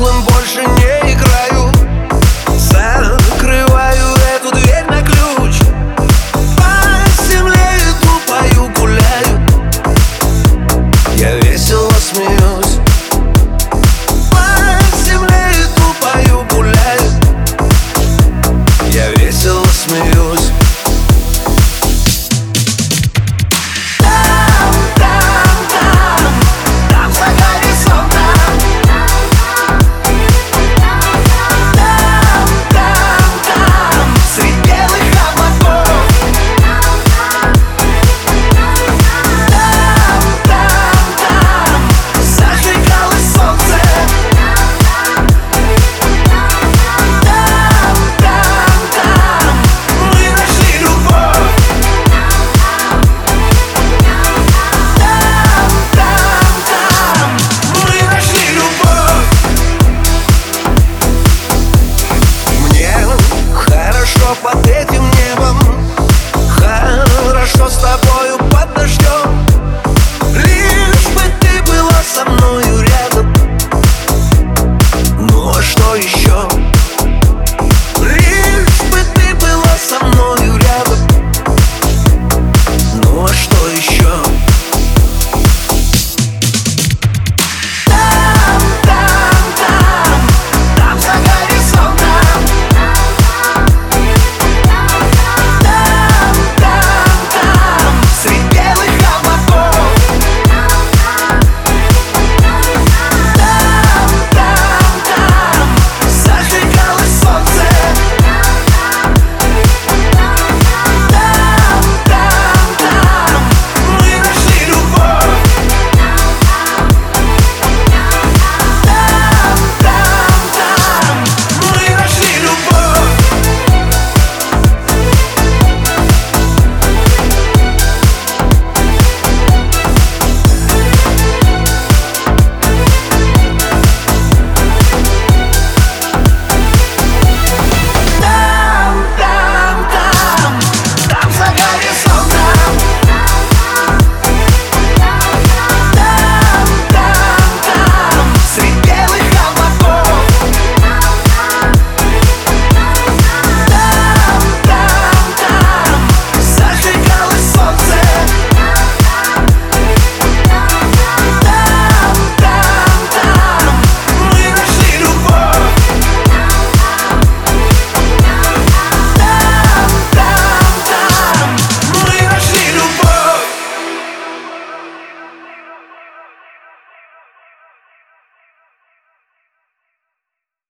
Slim